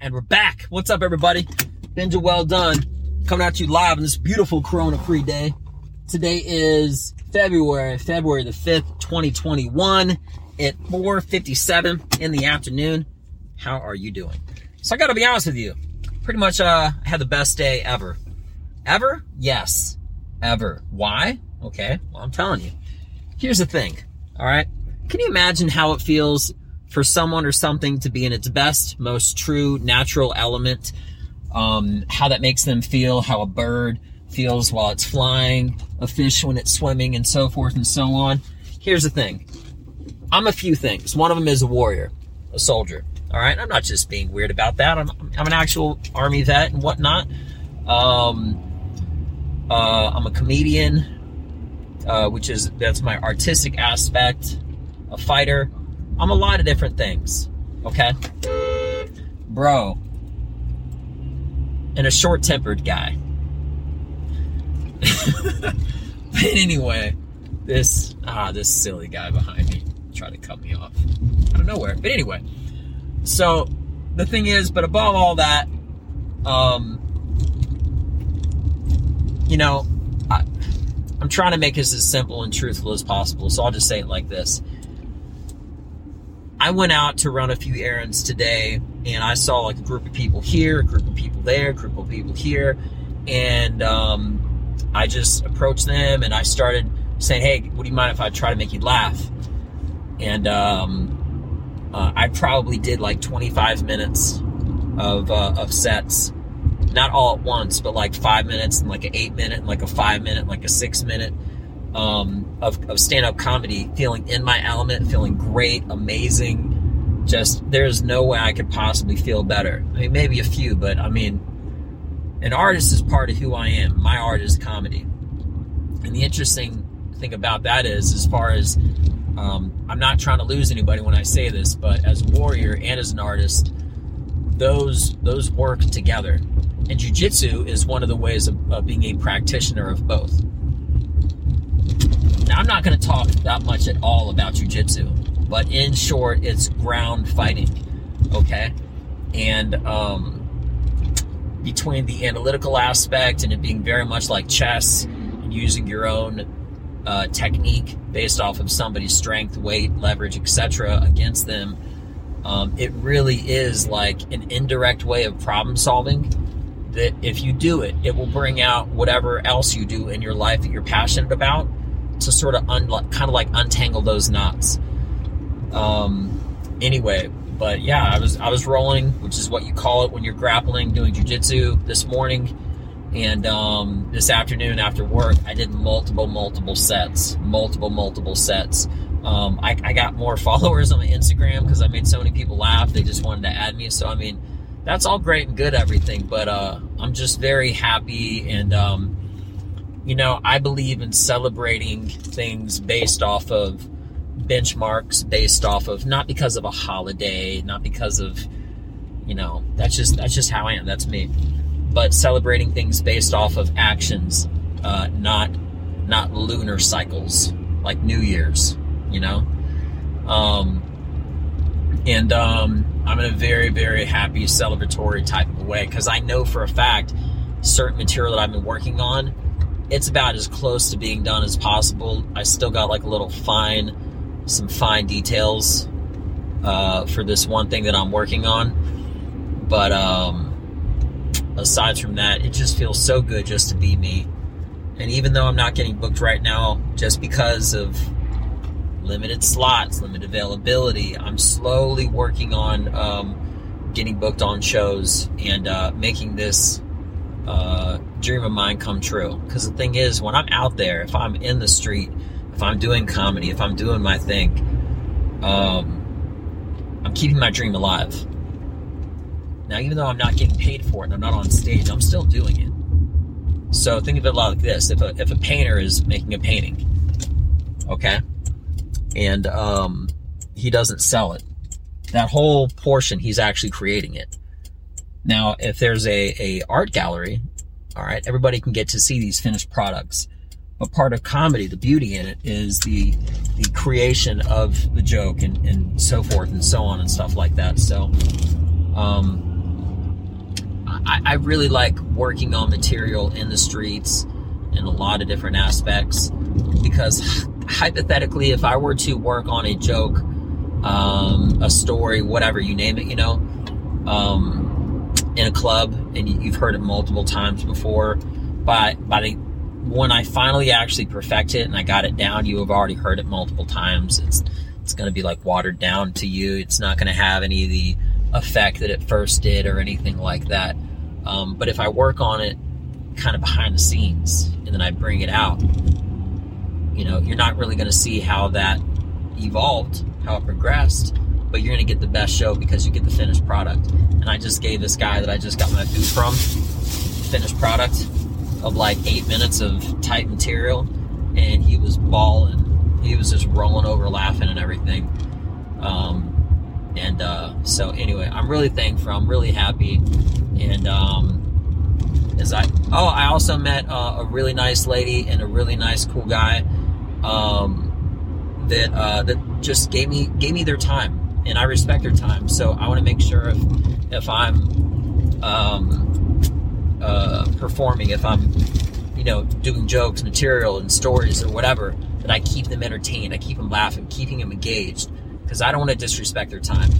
And we're back. What's up, everybody? Benja Well Done coming at you live on this beautiful Corona free day. Today is February, February the 5th, 2021 at 4.57 in the afternoon. How are you doing? So I gotta be honest with you. Pretty much, uh, had the best day ever. Ever? Yes. Ever. Why? Okay. Well, I'm telling you. Here's the thing. All right. Can you imagine how it feels for someone or something to be in its best, most true, natural element? Um, how that makes them feel, how a bird feels while it's flying, a fish when it's swimming, and so forth and so on. Here's the thing. I'm a few things. One of them is a warrior, a soldier. All right. I'm not just being weird about that. I'm, I'm an actual army vet and whatnot. Um, uh, I'm a comedian, uh, which is that's my artistic aspect. A fighter. I'm a lot of different things. Okay, bro, and a short-tempered guy. but anyway, this ah this silly guy behind me tried to cut me off out of nowhere. But anyway, so the thing is, but above all that, um, you know, I, I'm trying to make this as simple and truthful as possible. So I'll just say it like this. I went out to run a few errands today and I saw like a group of people here, a group of people there, a group of people here. And um, I just approached them and I started saying, Hey, would you mind if I try to make you laugh? And um, uh, I probably did like 25 minutes of, uh, of sets not all at once, but like five minutes and like an eight minute and like a five minute, and like a six minute um, of, of stand up comedy, feeling in my element, feeling great, amazing. Just there's no way I could possibly feel better. I mean, maybe a few, but I mean, an artist is part of who I am. My art is comedy. And the interesting thing about that is, as far as um, I'm not trying to lose anybody when I say this, but as a warrior and as an artist, those those work together. And jujitsu is one of the ways of, of being a practitioner of both. Now, I'm not going to talk that much at all about jujitsu, but in short, it's ground fighting. Okay? And um, between the analytical aspect and it being very much like chess and using your own uh, technique based off of somebody's strength, weight, leverage, etc., against them, um, it really is like an indirect way of problem solving that if you do it, it will bring out whatever else you do in your life that you're passionate about to sort of un- kind of like untangle those knots. Um, anyway, but yeah, I was I was rolling, which is what you call it when you're grappling, doing jujitsu this morning, and um, this afternoon after work, I did multiple multiple sets, multiple multiple sets. Um, I, I got more followers on my Instagram because I made so many people laugh. They just wanted to add me. So I mean that's all great and good, everything, but uh, I'm just very happy. And, um, you know, I believe in celebrating things based off of benchmarks, based off of not because of a holiday, not because of, you know, that's just that's just how I am. That's me. But celebrating things based off of actions, uh, not not lunar cycles like New Year's. You know, um, and um, I'm in a very, very happy, celebratory type of way because I know for a fact certain material that I've been working on, it's about as close to being done as possible. I still got like a little fine, some fine details uh, for this one thing that I'm working on. But um, aside from that, it just feels so good just to be me. And even though I'm not getting booked right now, just because of limited slots, limited availability. I'm slowly working on um, getting booked on shows and uh, making this uh, dream of mine come true. Because the thing is, when I'm out there, if I'm in the street, if I'm doing comedy, if I'm doing my thing, um, I'm keeping my dream alive. Now, even though I'm not getting paid for it and I'm not on stage, I'm still doing it. So think of it like this: if a if a painter is making a painting, okay, and um, he doesn't sell it. That whole portion, he's actually creating it. Now, if there's a, a art gallery, all right, everybody can get to see these finished products. But part of comedy, the beauty in it is the the creation of the joke and, and so forth and so on and stuff like that. So, um, I I really like working on material in the streets in a lot of different aspects because hypothetically, if I were to work on a joke, um, a story, whatever you name it, you know, um, in a club, and you've heard it multiple times before, but by the when I finally actually perfect it and I got it down, you have already heard it multiple times. It's it's going to be like watered down to you. It's not going to have any of the effect that it first did or anything like that. Um, but if I work on it kind of behind the scenes and then I bring it out, you know, you're not really going to see how that evolved, how it progressed, but you're going to get the best show because you get the finished product. And I just gave this guy that I just got my food from finished product of like eight minutes of tight material, and he was bawling. He was just rolling over laughing and everything. Um, and uh, so anyway, I'm really thankful. I'm really happy. And um, as I oh, I also met uh, a really nice lady and a really nice cool guy um, that uh, that just gave me gave me their time, and I respect their time. So I want to make sure if if I'm um, uh, performing, if I'm you know doing jokes, material, and stories or whatever, that I keep them entertained, I keep them laughing, keeping them engaged because I don't want to disrespect their time,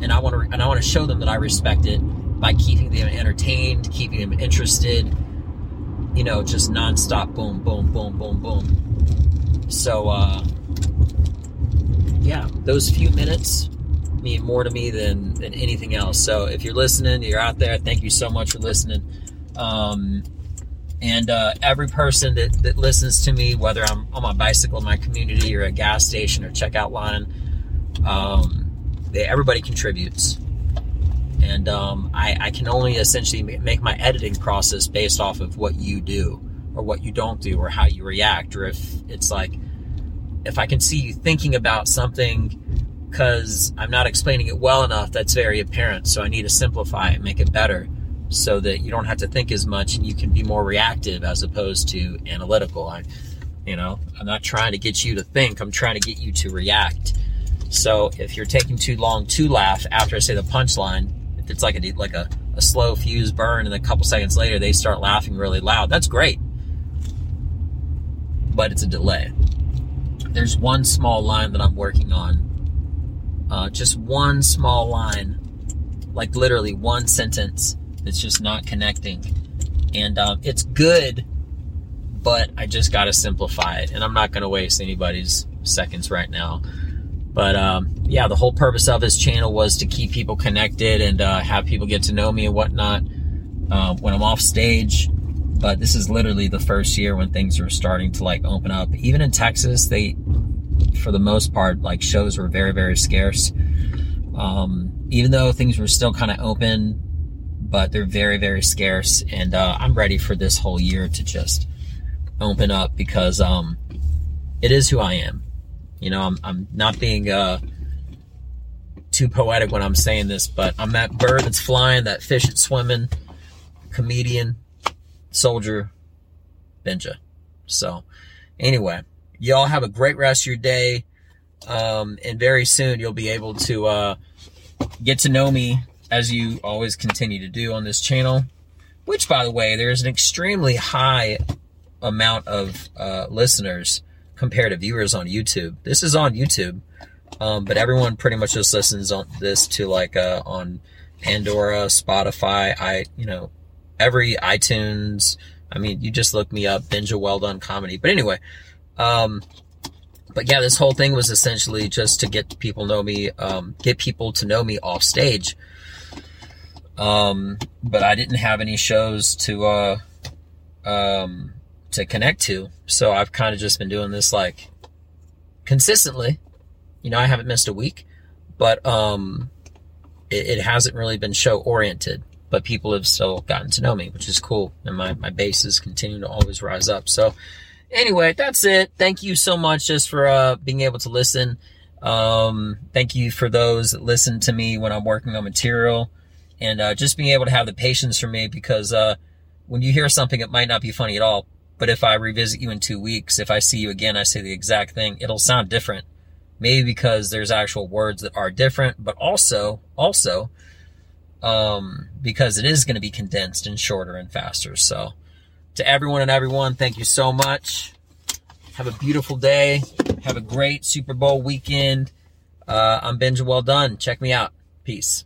and I want to and I want to show them that I respect it by keeping them entertained, keeping them interested. You know, just nonstop, boom, boom, boom, boom, boom. So, uh, yeah, those few minutes mean more to me than than anything else. So, if you're listening, you're out there. Thank you so much for listening. Um, and uh, every person that, that listens to me, whether I'm on my bicycle in my community or a gas station or checkout line, um, they, everybody contributes. And um, I, I can only essentially make my editing process based off of what you do or what you don't do or how you react. Or if it's like, if I can see you thinking about something because I'm not explaining it well enough, that's very apparent. So I need to simplify it, make it better so that you don't have to think as much and you can be more reactive as opposed to analytical. I, you know, I'm not trying to get you to think, I'm trying to get you to react. So if you're taking too long to laugh after I say the punchline, if it's like a like a, a slow fuse burn and a couple seconds later they start laughing really loud, that's great. But it's a delay. There's one small line that I'm working on. Uh, just one small line, like literally one sentence that's just not connecting. And um, it's good, but I just got to simplify it. And I'm not going to waste anybody's seconds right now. But um, yeah, the whole purpose of this channel was to keep people connected and uh, have people get to know me and whatnot uh, when I'm off stage. But this is literally the first year when things are starting to like open up. Even in Texas, they, for the most part, like shows were very, very scarce. Um, even though things were still kind of open, but they're very, very scarce. And uh, I'm ready for this whole year to just open up because um, it is who I am. You know, I'm, I'm not being uh, too poetic when I'm saying this, but I'm that bird that's flying, that fish that's swimming, comedian, soldier, Benja. So, anyway, y'all have a great rest of your day. Um, and very soon you'll be able to uh, get to know me as you always continue to do on this channel. Which, by the way, there is an extremely high amount of uh, listeners compared to viewers on YouTube. This is on YouTube, um, but everyone pretty much just listens on this to like uh, on Pandora, Spotify. I you know every iTunes. I mean, you just look me up, Benja Well Done Comedy. But anyway, um, but yeah, this whole thing was essentially just to get people know me, um, get people to know me off stage. Um, but I didn't have any shows to, uh, um, to connect to. So I've kind of just been doing this like consistently. You know, I haven't missed a week, but um, it, it hasn't really been show oriented. But people have still gotten to know me, which is cool, and my my bases continue to always rise up. So anyway, that's it. Thank you so much just for uh, being able to listen. Um, thank you for those that listen to me when I'm working on material and uh, just being able to have the patience for me because uh, when you hear something, it might not be funny at all. But if I revisit you in two weeks, if I see you again, I say the exact thing, it'll sound different. Maybe because there's actual words that are different, but also, also, um, because it is going to be condensed and shorter and faster. So, to everyone and everyone, thank you so much. Have a beautiful day. Have a great Super Bowl weekend. Uh, I'm Benja Well Done. Check me out. Peace.